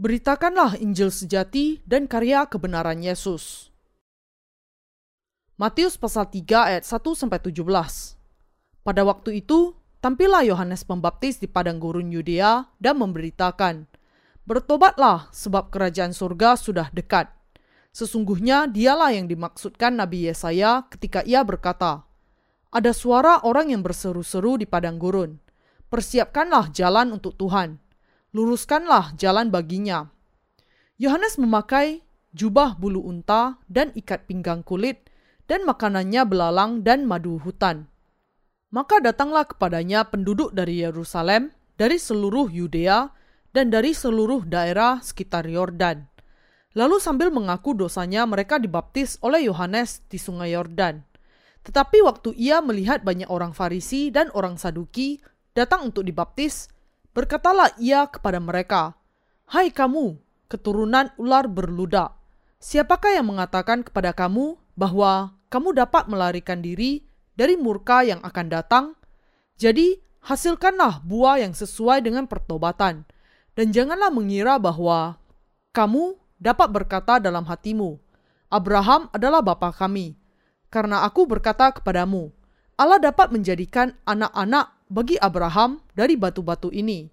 Beritakanlah Injil sejati dan karya kebenaran Yesus. Matius pasal 3 ayat 1 sampai 17. Pada waktu itu, tampillah Yohanes Pembaptis di padang gurun Yudea dan memberitakan, "Bertobatlah, sebab kerajaan surga sudah dekat." Sesungguhnya dialah yang dimaksudkan Nabi Yesaya ketika ia berkata, "Ada suara orang yang berseru-seru di padang gurun, persiapkanlah jalan untuk Tuhan." Luruskanlah jalan baginya. Yohanes memakai jubah bulu unta dan ikat pinggang kulit, dan makanannya belalang dan madu hutan. Maka datanglah kepadanya penduduk dari Yerusalem, dari seluruh Yudea, dan dari seluruh daerah sekitar Yordan. Lalu sambil mengaku dosanya mereka dibaptis oleh Yohanes di sungai Yordan. Tetapi waktu ia melihat banyak orang Farisi dan orang Saduki datang untuk dibaptis, Berkatalah ia kepada mereka, Hai kamu, keturunan ular berludak, siapakah yang mengatakan kepada kamu bahwa kamu dapat melarikan diri dari murka yang akan datang? Jadi, hasilkanlah buah yang sesuai dengan pertobatan, dan janganlah mengira bahwa kamu dapat berkata dalam hatimu, Abraham adalah bapa kami, karena aku berkata kepadamu, Allah dapat menjadikan anak-anak bagi Abraham dari batu-batu ini.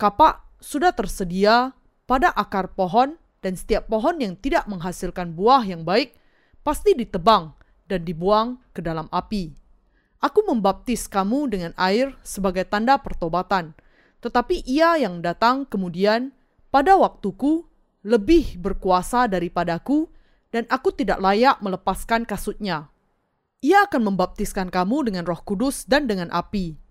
Kapak sudah tersedia pada akar pohon dan setiap pohon yang tidak menghasilkan buah yang baik pasti ditebang dan dibuang ke dalam api. Aku membaptis kamu dengan air sebagai tanda pertobatan, tetapi ia yang datang kemudian pada waktuku lebih berkuasa daripadaku dan aku tidak layak melepaskan kasutnya. Ia akan membaptiskan kamu dengan roh kudus dan dengan api.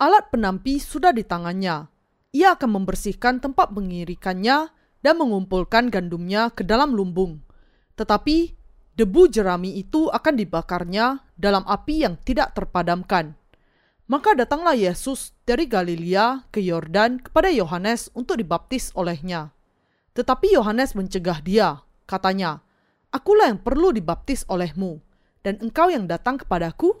Alat penampi sudah di tangannya. Ia akan membersihkan tempat mengirikannya dan mengumpulkan gandumnya ke dalam lumbung. Tetapi debu jerami itu akan dibakarnya dalam api yang tidak terpadamkan. Maka datanglah Yesus dari Galilea ke Yordan kepada Yohanes untuk dibaptis olehnya. Tetapi Yohanes mencegah dia, katanya, Akulah yang perlu dibaptis olehmu, dan engkau yang datang kepadaku?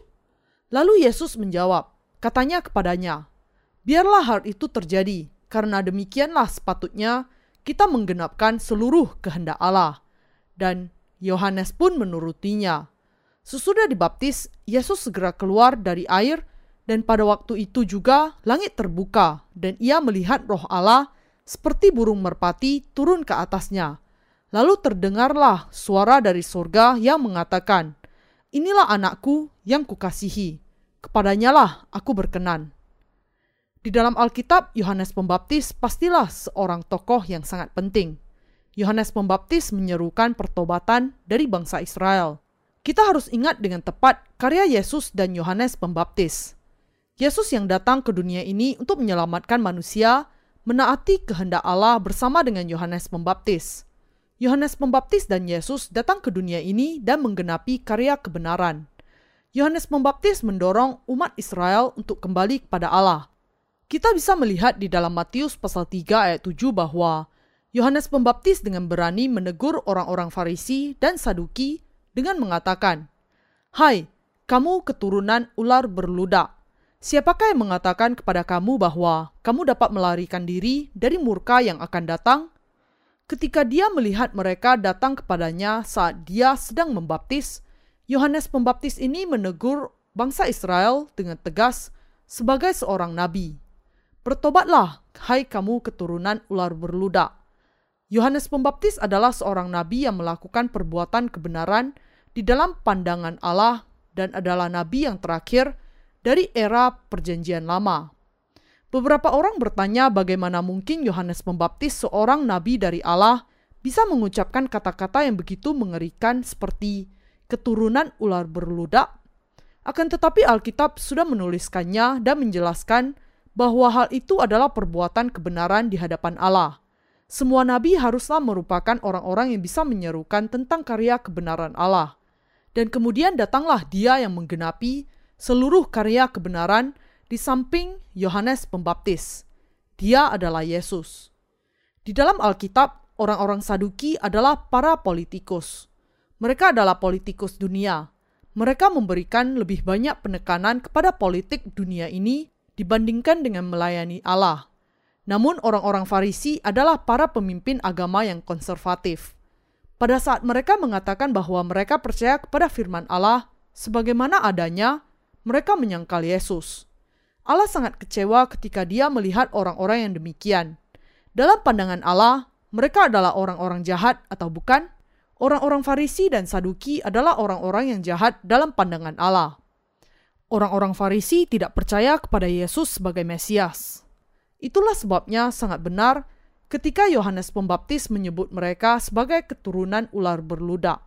Lalu Yesus menjawab, Katanya kepadanya, Biarlah hal itu terjadi, karena demikianlah sepatutnya kita menggenapkan seluruh kehendak Allah. Dan Yohanes pun menurutinya. Sesudah dibaptis, Yesus segera keluar dari air dan pada waktu itu juga langit terbuka dan ia melihat roh Allah seperti burung merpati turun ke atasnya. Lalu terdengarlah suara dari surga yang mengatakan, Inilah anakku yang kukasihi kepadanya lah aku berkenan. Di dalam Alkitab, Yohanes Pembaptis pastilah seorang tokoh yang sangat penting. Yohanes Pembaptis menyerukan pertobatan dari bangsa Israel. Kita harus ingat dengan tepat karya Yesus dan Yohanes Pembaptis. Yesus yang datang ke dunia ini untuk menyelamatkan manusia, menaati kehendak Allah bersama dengan Yohanes Pembaptis. Yohanes Pembaptis dan Yesus datang ke dunia ini dan menggenapi karya kebenaran. Yohanes Pembaptis mendorong umat Israel untuk kembali kepada Allah. Kita bisa melihat di dalam Matius pasal 3 ayat 7 bahwa Yohanes Pembaptis dengan berani menegur orang-orang Farisi dan Saduki dengan mengatakan, "Hai, kamu keturunan ular berludak. Siapakah yang mengatakan kepada kamu bahwa kamu dapat melarikan diri dari murka yang akan datang?" Ketika dia melihat mereka datang kepadanya saat dia sedang membaptis, Yohanes Pembaptis ini menegur bangsa Israel dengan tegas sebagai seorang nabi. Bertobatlah, hai kamu keturunan ular berludak. Yohanes Pembaptis adalah seorang nabi yang melakukan perbuatan kebenaran di dalam pandangan Allah dan adalah nabi yang terakhir dari era Perjanjian Lama. Beberapa orang bertanya bagaimana mungkin Yohanes Pembaptis, seorang nabi dari Allah, bisa mengucapkan kata-kata yang begitu mengerikan seperti keturunan ular berludak. Akan tetapi Alkitab sudah menuliskannya dan menjelaskan bahwa hal itu adalah perbuatan kebenaran di hadapan Allah. Semua nabi haruslah merupakan orang-orang yang bisa menyerukan tentang karya kebenaran Allah. Dan kemudian datanglah dia yang menggenapi seluruh karya kebenaran di samping Yohanes Pembaptis. Dia adalah Yesus. Di dalam Alkitab, orang-orang Saduki adalah para politikus. Mereka adalah politikus dunia. Mereka memberikan lebih banyak penekanan kepada politik dunia ini dibandingkan dengan melayani Allah. Namun orang-orang Farisi adalah para pemimpin agama yang konservatif. Pada saat mereka mengatakan bahwa mereka percaya kepada firman Allah sebagaimana adanya, mereka menyangkal Yesus. Allah sangat kecewa ketika dia melihat orang-orang yang demikian. Dalam pandangan Allah, mereka adalah orang-orang jahat atau bukan? Orang-orang Farisi dan Saduki adalah orang-orang yang jahat dalam pandangan Allah. Orang-orang Farisi tidak percaya kepada Yesus sebagai Mesias. Itulah sebabnya sangat benar ketika Yohanes Pembaptis menyebut mereka sebagai keturunan ular berludak.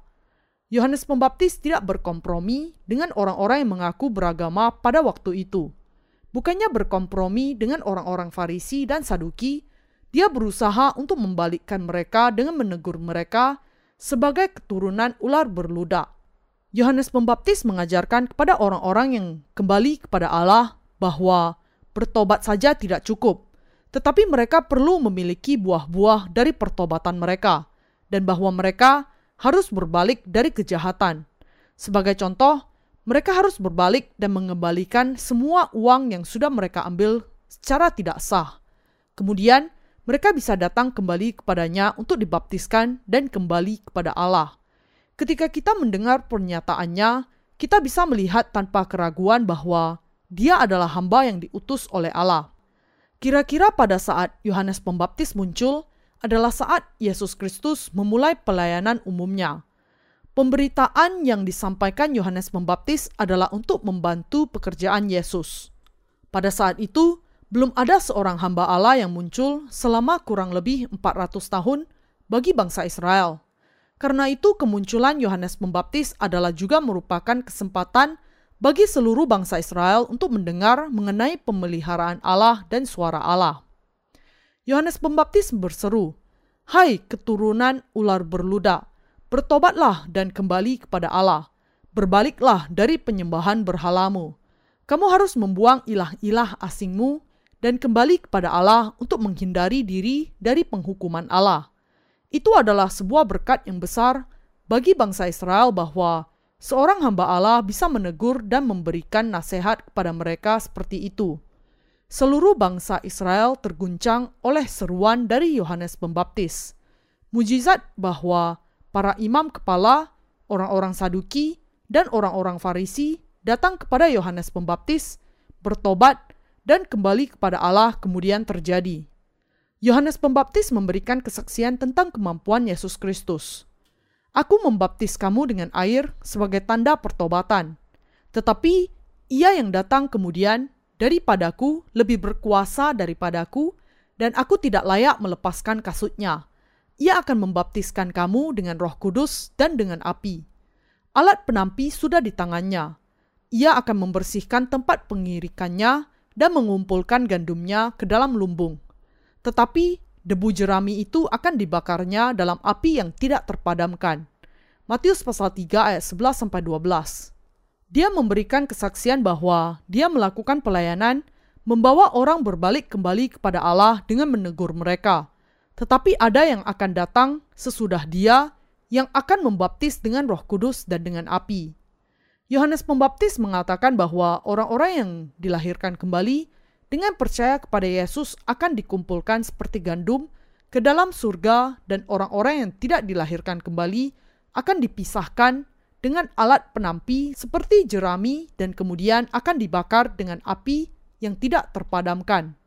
Yohanes Pembaptis tidak berkompromi dengan orang-orang yang mengaku beragama pada waktu itu. Bukannya berkompromi dengan orang-orang Farisi dan Saduki, dia berusaha untuk membalikkan mereka dengan menegur mereka sebagai keturunan ular berludak. Yohanes Pembaptis mengajarkan kepada orang-orang yang kembali kepada Allah bahwa bertobat saja tidak cukup, tetapi mereka perlu memiliki buah-buah dari pertobatan mereka, dan bahwa mereka harus berbalik dari kejahatan. Sebagai contoh, mereka harus berbalik dan mengembalikan semua uang yang sudah mereka ambil secara tidak sah. Kemudian, mereka bisa datang kembali kepadanya untuk dibaptiskan dan kembali kepada Allah. Ketika kita mendengar pernyataannya, kita bisa melihat tanpa keraguan bahwa dia adalah hamba yang diutus oleh Allah. Kira-kira pada saat Yohanes Pembaptis muncul adalah saat Yesus Kristus memulai pelayanan umumnya. Pemberitaan yang disampaikan Yohanes Pembaptis adalah untuk membantu pekerjaan Yesus. Pada saat itu, belum ada seorang hamba Allah yang muncul selama kurang lebih 400 tahun bagi bangsa Israel. Karena itu, kemunculan Yohanes Pembaptis adalah juga merupakan kesempatan bagi seluruh bangsa Israel untuk mendengar mengenai pemeliharaan Allah dan suara Allah. Yohanes Pembaptis berseru, "Hai keturunan ular berluda, bertobatlah dan kembali kepada Allah. Berbaliklah dari penyembahan berhalamu. Kamu harus membuang ilah-ilah asingmu dan kembali kepada Allah untuk menghindari diri dari penghukuman Allah." Itu adalah sebuah berkat yang besar bagi bangsa Israel bahwa seorang hamba Allah bisa menegur dan memberikan nasihat kepada mereka seperti itu. Seluruh bangsa Israel terguncang oleh seruan dari Yohanes Pembaptis. Mujizat bahwa para imam kepala, orang-orang Saduki, dan orang-orang Farisi datang kepada Yohanes Pembaptis, bertobat, dan kembali kepada Allah kemudian terjadi. Yohanes Pembaptis memberikan kesaksian tentang kemampuan Yesus Kristus. Aku membaptis kamu dengan air sebagai tanda pertobatan. Tetapi ia yang datang kemudian daripadaku lebih berkuasa daripadaku dan aku tidak layak melepaskan kasutnya. Ia akan membaptiskan kamu dengan roh kudus dan dengan api. Alat penampi sudah di tangannya. Ia akan membersihkan tempat pengirikannya dan mengumpulkan gandumnya ke dalam lumbung. Tetapi debu jerami itu akan dibakarnya dalam api yang tidak terpadamkan. Matius pasal 3 ayat 11 sampai 12. Dia memberikan kesaksian bahwa dia melakukan pelayanan membawa orang berbalik kembali kepada Allah dengan menegur mereka. Tetapi ada yang akan datang sesudah dia yang akan membaptis dengan Roh Kudus dan dengan api. Yohanes Pembaptis mengatakan bahwa orang-orang yang dilahirkan kembali dengan percaya kepada Yesus akan dikumpulkan seperti gandum ke dalam surga dan orang-orang yang tidak dilahirkan kembali akan dipisahkan dengan alat penampi seperti jerami dan kemudian akan dibakar dengan api yang tidak terpadamkan.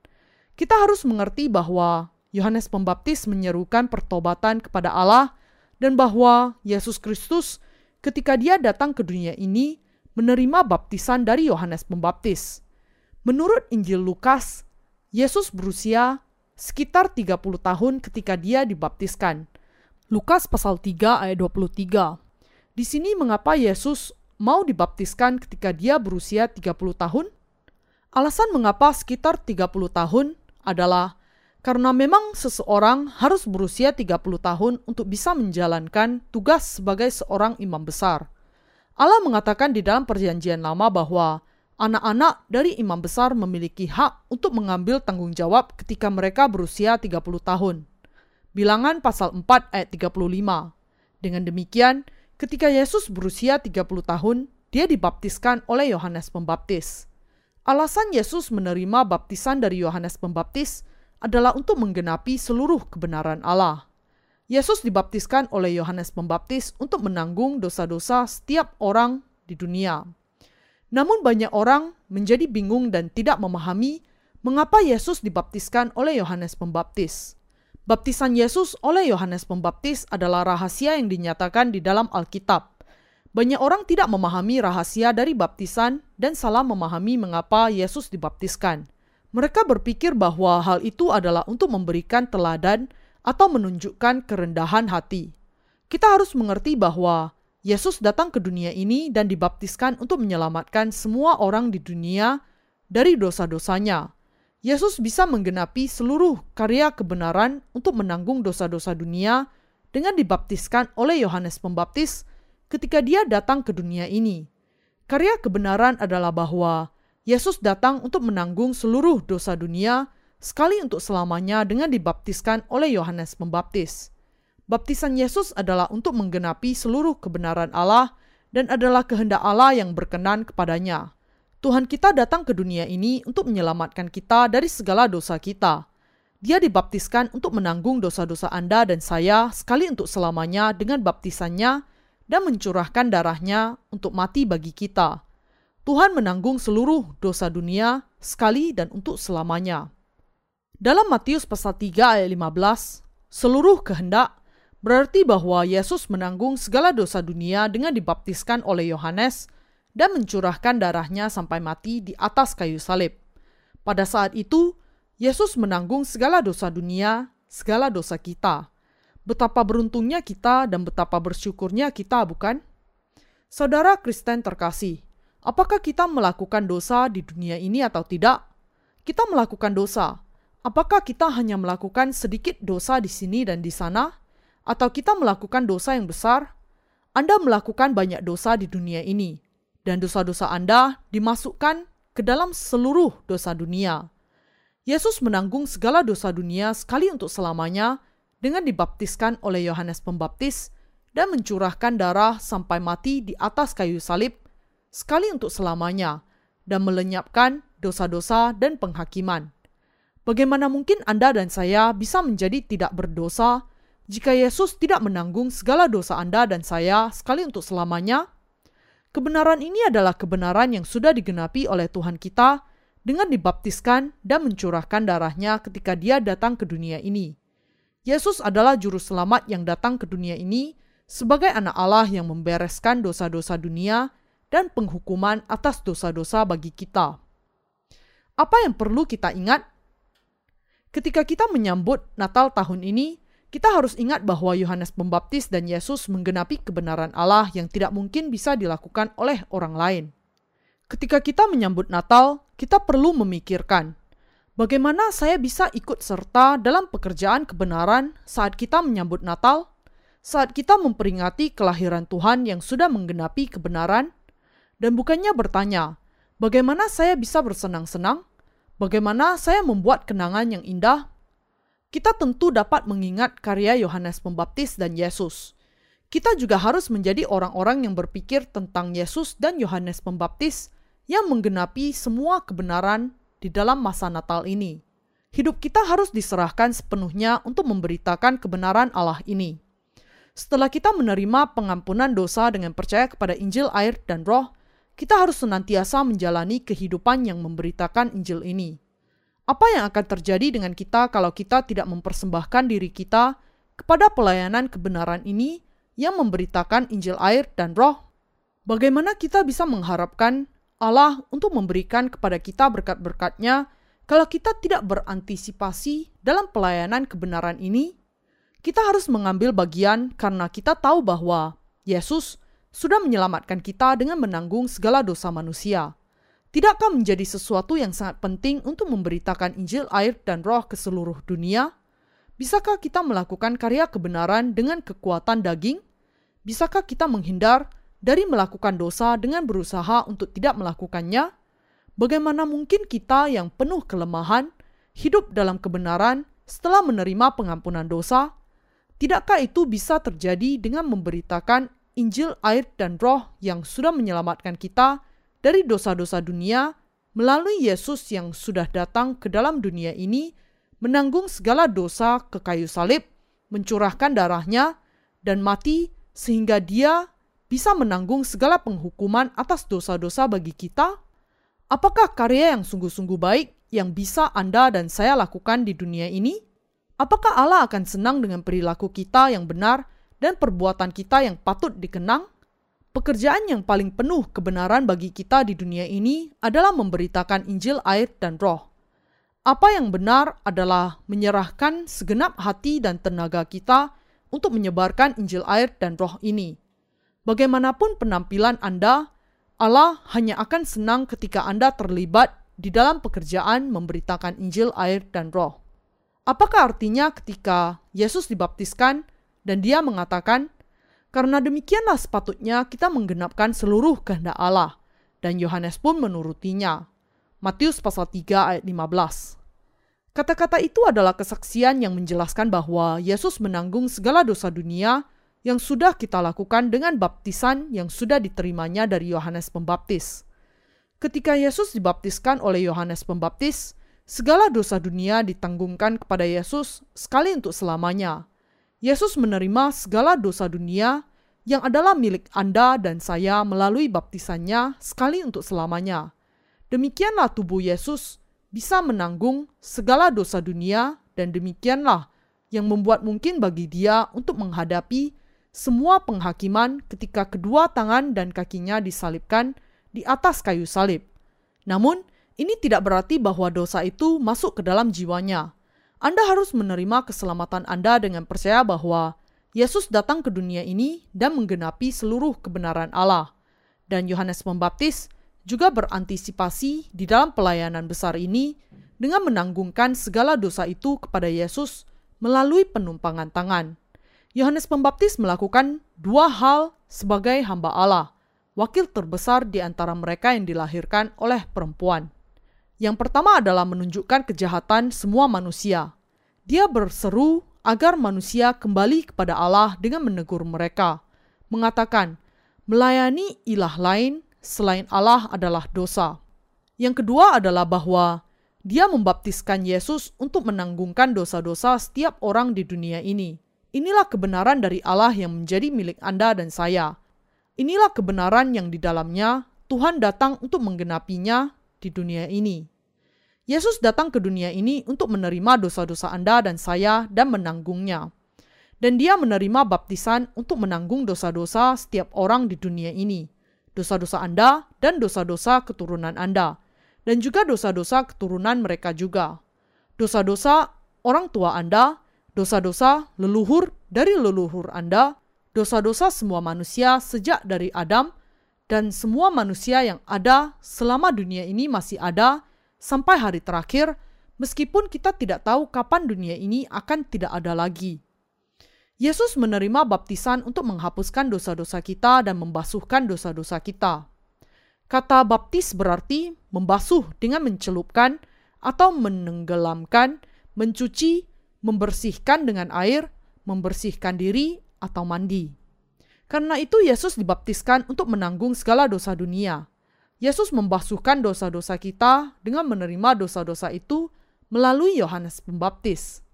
Kita harus mengerti bahwa Yohanes Pembaptis menyerukan pertobatan kepada Allah dan bahwa Yesus Kristus ketika dia datang ke dunia ini menerima baptisan dari Yohanes Pembaptis. Menurut Injil Lukas, Yesus berusia sekitar 30 tahun ketika dia dibaptiskan. Lukas pasal 3 ayat 23. Di sini mengapa Yesus mau dibaptiskan ketika dia berusia 30 tahun? Alasan mengapa sekitar 30 tahun adalah karena memang seseorang harus berusia 30 tahun untuk bisa menjalankan tugas sebagai seorang imam besar. Allah mengatakan di dalam perjanjian lama bahwa anak-anak dari imam besar memiliki hak untuk mengambil tanggung jawab ketika mereka berusia 30 tahun. Bilangan pasal 4 ayat 35. Dengan demikian, ketika Yesus berusia 30 tahun, dia dibaptiskan oleh Yohanes Pembaptis. Alasan Yesus menerima baptisan dari Yohanes Pembaptis adalah untuk menggenapi seluruh kebenaran Allah. Yesus dibaptiskan oleh Yohanes Pembaptis untuk menanggung dosa-dosa setiap orang di dunia. Namun banyak orang menjadi bingung dan tidak memahami mengapa Yesus dibaptiskan oleh Yohanes Pembaptis. Baptisan Yesus oleh Yohanes Pembaptis adalah rahasia yang dinyatakan di dalam Alkitab. Banyak orang tidak memahami rahasia dari baptisan dan salah memahami mengapa Yesus dibaptiskan. Mereka berpikir bahwa hal itu adalah untuk memberikan teladan atau menunjukkan kerendahan hati. Kita harus mengerti bahwa Yesus datang ke dunia ini dan dibaptiskan untuk menyelamatkan semua orang di dunia dari dosa-dosanya. Yesus bisa menggenapi seluruh karya kebenaran untuk menanggung dosa-dosa dunia dengan dibaptiskan oleh Yohanes Pembaptis ketika dia datang ke dunia ini. Karya kebenaran adalah bahwa Yesus datang untuk menanggung seluruh dosa dunia sekali untuk selamanya dengan dibaptiskan oleh Yohanes Pembaptis. Baptisan Yesus adalah untuk menggenapi seluruh kebenaran Allah dan adalah kehendak Allah yang berkenan kepadanya. Tuhan kita datang ke dunia ini untuk menyelamatkan kita dari segala dosa kita. Dia dibaptiskan untuk menanggung dosa-dosa Anda dan saya sekali untuk selamanya dengan baptisannya dan mencurahkan darahnya untuk mati bagi kita. Tuhan menanggung seluruh dosa dunia sekali dan untuk selamanya. Dalam Matius pasal 3 ayat 15, seluruh kehendak berarti bahwa Yesus menanggung segala dosa dunia dengan dibaptiskan oleh Yohanes dan mencurahkan darahnya sampai mati di atas kayu salib. Pada saat itu, Yesus menanggung segala dosa dunia, segala dosa kita. Betapa beruntungnya kita dan betapa bersyukurnya kita, bukan? Saudara Kristen terkasih, apakah kita melakukan dosa di dunia ini atau tidak? Kita melakukan dosa, Apakah kita hanya melakukan sedikit dosa di sini dan di sana, atau kita melakukan dosa yang besar? Anda melakukan banyak dosa di dunia ini, dan dosa-dosa Anda dimasukkan ke dalam seluruh dosa dunia. Yesus menanggung segala dosa dunia sekali untuk selamanya dengan dibaptiskan oleh Yohanes Pembaptis dan mencurahkan darah sampai mati di atas kayu salib sekali untuk selamanya dan melenyapkan dosa-dosa dan penghakiman. Bagaimana mungkin Anda dan saya bisa menjadi tidak berdosa jika Yesus tidak menanggung segala dosa Anda dan saya sekali untuk selamanya? Kebenaran ini adalah kebenaran yang sudah digenapi oleh Tuhan kita dengan dibaptiskan dan mencurahkan darahnya ketika dia datang ke dunia ini. Yesus adalah juru selamat yang datang ke dunia ini sebagai anak Allah yang membereskan dosa-dosa dunia dan penghukuman atas dosa-dosa bagi kita. Apa yang perlu kita ingat Ketika kita menyambut Natal tahun ini, kita harus ingat bahwa Yohanes Pembaptis dan Yesus menggenapi kebenaran Allah yang tidak mungkin bisa dilakukan oleh orang lain. Ketika kita menyambut Natal, kita perlu memikirkan bagaimana saya bisa ikut serta dalam pekerjaan kebenaran saat kita menyambut Natal, saat kita memperingati kelahiran Tuhan yang sudah menggenapi kebenaran, dan bukannya bertanya, bagaimana saya bisa bersenang-senang Bagaimana saya membuat kenangan yang indah? Kita tentu dapat mengingat karya Yohanes Pembaptis dan Yesus. Kita juga harus menjadi orang-orang yang berpikir tentang Yesus dan Yohanes Pembaptis yang menggenapi semua kebenaran di dalam masa Natal ini. Hidup kita harus diserahkan sepenuhnya untuk memberitakan kebenaran Allah ini. Setelah kita menerima pengampunan dosa dengan percaya kepada Injil, air, dan Roh, kita harus senantiasa menjalani kehidupan yang memberitakan Injil ini. Apa yang akan terjadi dengan kita kalau kita tidak mempersembahkan diri kita kepada pelayanan kebenaran ini yang memberitakan Injil air dan roh? Bagaimana kita bisa mengharapkan Allah untuk memberikan kepada kita berkat-berkatnya kalau kita tidak berantisipasi dalam pelayanan kebenaran ini? Kita harus mengambil bagian karena kita tahu bahwa Yesus sudah menyelamatkan kita dengan menanggung segala dosa manusia. Tidakkah menjadi sesuatu yang sangat penting untuk memberitakan Injil air dan roh ke seluruh dunia? Bisakah kita melakukan karya kebenaran dengan kekuatan daging? Bisakah kita menghindar dari melakukan dosa dengan berusaha untuk tidak melakukannya? Bagaimana mungkin kita yang penuh kelemahan hidup dalam kebenaran setelah menerima pengampunan dosa? Tidakkah itu bisa terjadi dengan memberitakan Injil, air, dan Roh yang sudah menyelamatkan kita dari dosa-dosa dunia melalui Yesus yang sudah datang ke dalam dunia ini menanggung segala dosa ke kayu salib, mencurahkan darahnya, dan mati sehingga dia bisa menanggung segala penghukuman atas dosa-dosa bagi kita? Apakah karya yang sungguh-sungguh baik yang bisa Anda dan saya lakukan di dunia ini? Apakah Allah akan senang dengan perilaku kita yang benar dan perbuatan kita yang patut dikenang? Pekerjaan yang paling penuh kebenaran bagi kita di dunia ini adalah memberitakan Injil, air, dan Roh. Apa yang benar adalah menyerahkan segenap hati dan tenaga kita untuk menyebarkan Injil, air, dan Roh ini. Bagaimanapun penampilan Anda, Allah hanya akan senang ketika Anda terlibat di dalam pekerjaan memberitakan Injil, air, dan Roh. Apakah artinya ketika Yesus dibaptiskan dan Dia mengatakan, karena demikianlah sepatutnya kita menggenapkan seluruh kehendak Allah. Dan Yohanes pun menurutinya. Matius pasal 3 ayat 15. Kata-kata itu adalah kesaksian yang menjelaskan bahwa Yesus menanggung segala dosa dunia yang sudah kita lakukan dengan baptisan yang sudah diterimanya dari Yohanes Pembaptis. Ketika Yesus dibaptiskan oleh Yohanes Pembaptis, segala dosa dunia ditanggungkan kepada Yesus sekali untuk selamanya. Yesus menerima segala dosa dunia yang adalah milik Anda dan saya melalui baptisannya sekali untuk selamanya. Demikianlah tubuh Yesus bisa menanggung segala dosa dunia dan demikianlah yang membuat mungkin bagi dia untuk menghadapi semua penghakiman ketika kedua tangan dan kakinya disalibkan di atas kayu salib. Namun, ini tidak berarti bahwa dosa itu masuk ke dalam jiwanya. Anda harus menerima keselamatan Anda dengan percaya bahwa Yesus datang ke dunia ini dan menggenapi seluruh kebenaran Allah. Dan Yohanes Pembaptis juga berantisipasi di dalam pelayanan besar ini dengan menanggungkan segala dosa itu kepada Yesus melalui penumpangan tangan. Yohanes Pembaptis melakukan dua hal sebagai hamba Allah, wakil terbesar di antara mereka yang dilahirkan oleh perempuan. Yang pertama adalah menunjukkan kejahatan semua manusia. Dia berseru agar manusia kembali kepada Allah dengan menegur mereka, mengatakan, "Melayani ilah lain selain Allah adalah dosa." Yang kedua adalah bahwa dia membaptiskan Yesus untuk menanggungkan dosa-dosa setiap orang di dunia ini. Inilah kebenaran dari Allah yang menjadi milik Anda dan saya. Inilah kebenaran yang di dalamnya Tuhan datang untuk menggenapinya di dunia ini. Yesus datang ke dunia ini untuk menerima dosa-dosa Anda dan saya dan menanggungnya. Dan dia menerima baptisan untuk menanggung dosa-dosa setiap orang di dunia ini. Dosa-dosa Anda dan dosa-dosa keturunan Anda. Dan juga dosa-dosa keturunan mereka juga. Dosa-dosa orang tua Anda, dosa-dosa leluhur dari leluhur Anda, dosa-dosa semua manusia sejak dari Adam, dan semua manusia yang ada selama dunia ini masih ada sampai hari terakhir, meskipun kita tidak tahu kapan dunia ini akan tidak ada lagi. Yesus menerima baptisan untuk menghapuskan dosa-dosa kita dan membasuhkan dosa-dosa kita. Kata baptis berarti membasuh dengan mencelupkan atau menenggelamkan, mencuci, membersihkan dengan air, membersihkan diri, atau mandi. Karena itu Yesus dibaptiskan untuk menanggung segala dosa dunia. Yesus membasuhkan dosa-dosa kita dengan menerima dosa-dosa itu melalui Yohanes Pembaptis.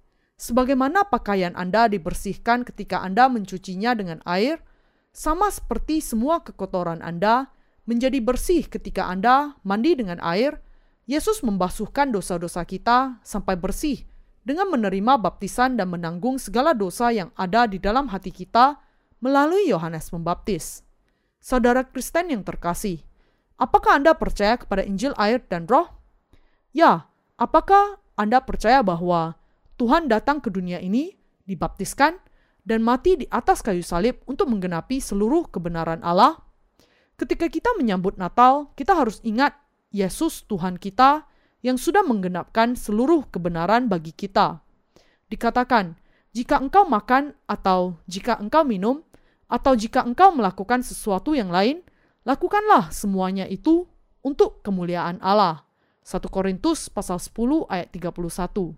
Sebagaimana pakaian Anda dibersihkan ketika Anda mencucinya dengan air, sama seperti semua kekotoran Anda menjadi bersih ketika Anda mandi dengan air, Yesus membasuhkan dosa-dosa kita sampai bersih dengan menerima baptisan dan menanggung segala dosa yang ada di dalam hati kita melalui Yohanes Pembaptis. Saudara Kristen yang terkasih, apakah Anda percaya kepada Injil, air, dan Roh? Ya, apakah Anda percaya bahwa Tuhan datang ke dunia ini, dibaptiskan, dan mati di atas kayu salib untuk menggenapi seluruh kebenaran Allah? Ketika kita menyambut Natal, kita harus ingat Yesus Tuhan kita yang sudah menggenapkan seluruh kebenaran bagi kita. Dikatakan, jika engkau makan atau jika engkau minum, atau jika engkau melakukan sesuatu yang lain, lakukanlah semuanya itu untuk kemuliaan Allah. 1 Korintus pasal 10 ayat 31.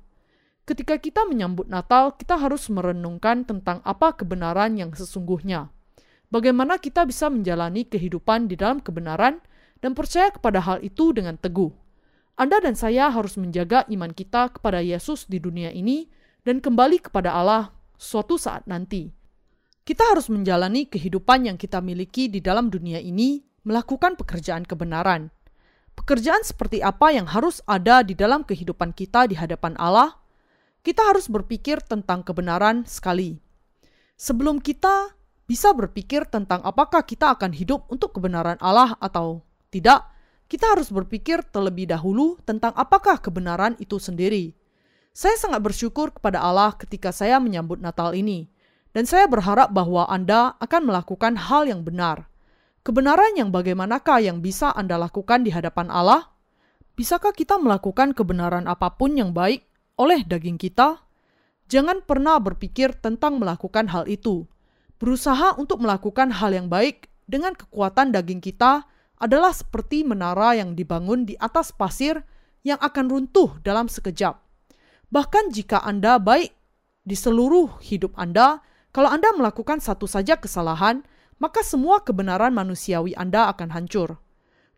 Ketika kita menyambut Natal, kita harus merenungkan tentang apa kebenaran yang sesungguhnya. Bagaimana kita bisa menjalani kehidupan di dalam kebenaran dan percaya kepada hal itu dengan teguh. Anda dan saya harus menjaga iman kita kepada Yesus di dunia ini dan kembali kepada Allah suatu saat nanti. Kita harus menjalani kehidupan yang kita miliki di dalam dunia ini, melakukan pekerjaan kebenaran. Pekerjaan seperti apa yang harus ada di dalam kehidupan kita di hadapan Allah? Kita harus berpikir tentang kebenaran sekali. Sebelum kita bisa berpikir tentang apakah kita akan hidup untuk kebenaran Allah atau tidak, kita harus berpikir terlebih dahulu tentang apakah kebenaran itu sendiri. Saya sangat bersyukur kepada Allah ketika saya menyambut Natal ini, dan saya berharap bahwa Anda akan melakukan hal yang benar. Kebenaran yang bagaimanakah yang bisa Anda lakukan di hadapan Allah? Bisakah kita melakukan kebenaran apa pun yang baik oleh daging kita? Jangan pernah berpikir tentang melakukan hal itu. Berusaha untuk melakukan hal yang baik dengan kekuatan daging kita adalah seperti menara yang dibangun di atas pasir yang akan runtuh dalam sekejap. Bahkan jika Anda baik di seluruh hidup Anda, kalau Anda melakukan satu saja kesalahan, maka semua kebenaran manusiawi Anda akan hancur.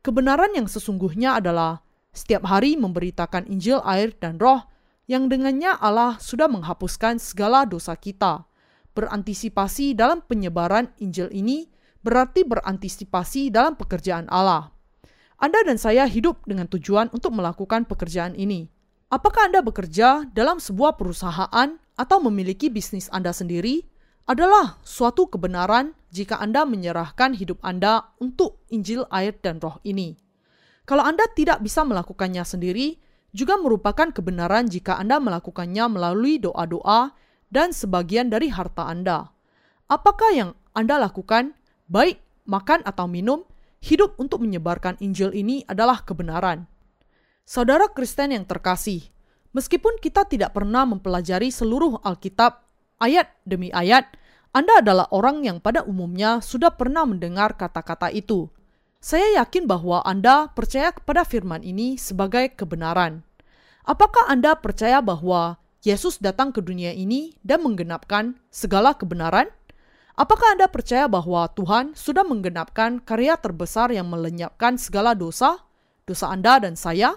Kebenaran yang sesungguhnya adalah setiap hari memberitakan Injil, air, dan Roh, yang dengannya Allah sudah menghapuskan segala dosa kita. Berantisipasi dalam penyebaran Injil ini berarti berantisipasi dalam pekerjaan Allah. Anda dan saya hidup dengan tujuan untuk melakukan pekerjaan ini. Apakah Anda bekerja dalam sebuah perusahaan atau memiliki bisnis Anda sendiri? Adalah suatu kebenaran jika Anda menyerahkan hidup Anda untuk Injil, air, dan Roh ini. Kalau Anda tidak bisa melakukannya sendiri, juga merupakan kebenaran jika Anda melakukannya melalui doa-doa dan sebagian dari harta Anda. Apakah yang Anda lakukan, baik makan atau minum, hidup untuk menyebarkan Injil ini adalah kebenaran. Saudara Kristen yang terkasih, meskipun kita tidak pernah mempelajari seluruh Alkitab ayat demi ayat, Anda adalah orang yang pada umumnya sudah pernah mendengar kata-kata itu. Saya yakin bahwa Anda percaya kepada firman ini sebagai kebenaran. Apakah Anda percaya bahwa Yesus datang ke dunia ini dan menggenapkan segala kebenaran? Apakah Anda percaya bahwa Tuhan sudah menggenapkan karya terbesar yang melenyapkan segala dosa, dosa Anda dan saya?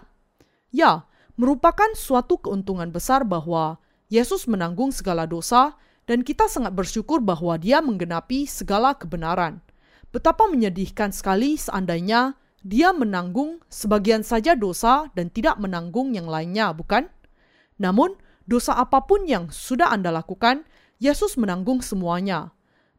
Ya, merupakan suatu keuntungan besar bahwa Yesus menanggung segala dosa, dan kita sangat bersyukur bahwa Dia menggenapi segala kebenaran. Betapa menyedihkan sekali seandainya Dia menanggung sebagian saja dosa dan tidak menanggung yang lainnya, bukan? Namun, dosa apa pun yang sudah Anda lakukan, Yesus menanggung semuanya.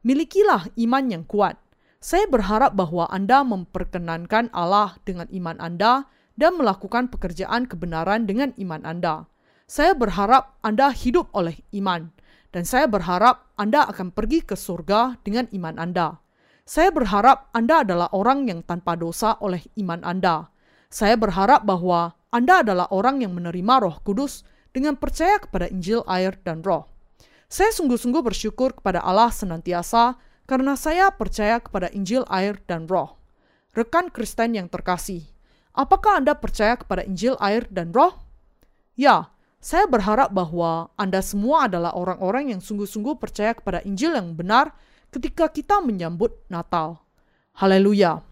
Milikilah iman yang kuat. Saya berharap bahwa Anda memperkenankan Allah dengan iman Anda dan melakukan pekerjaan kebenaran dengan iman Anda. Saya berharap Anda hidup oleh iman, dan saya berharap Anda akan pergi ke surga dengan iman Anda. Saya berharap Anda adalah orang yang tanpa dosa oleh iman Anda. Saya berharap bahwa Anda adalah orang yang menerima Roh Kudus dengan percaya kepada Injil, air, dan Roh. Saya sungguh-sungguh bersyukur kepada Allah senantiasa karena saya percaya kepada Injil, air, dan Roh. Rekan Kristen yang terkasih, apakah Anda percaya kepada Injil, air, dan Roh? Ya, saya berharap bahwa Anda semua adalah orang-orang yang sungguh-sungguh percaya kepada Injil yang benar ketika kita menyambut Natal. Haleluya!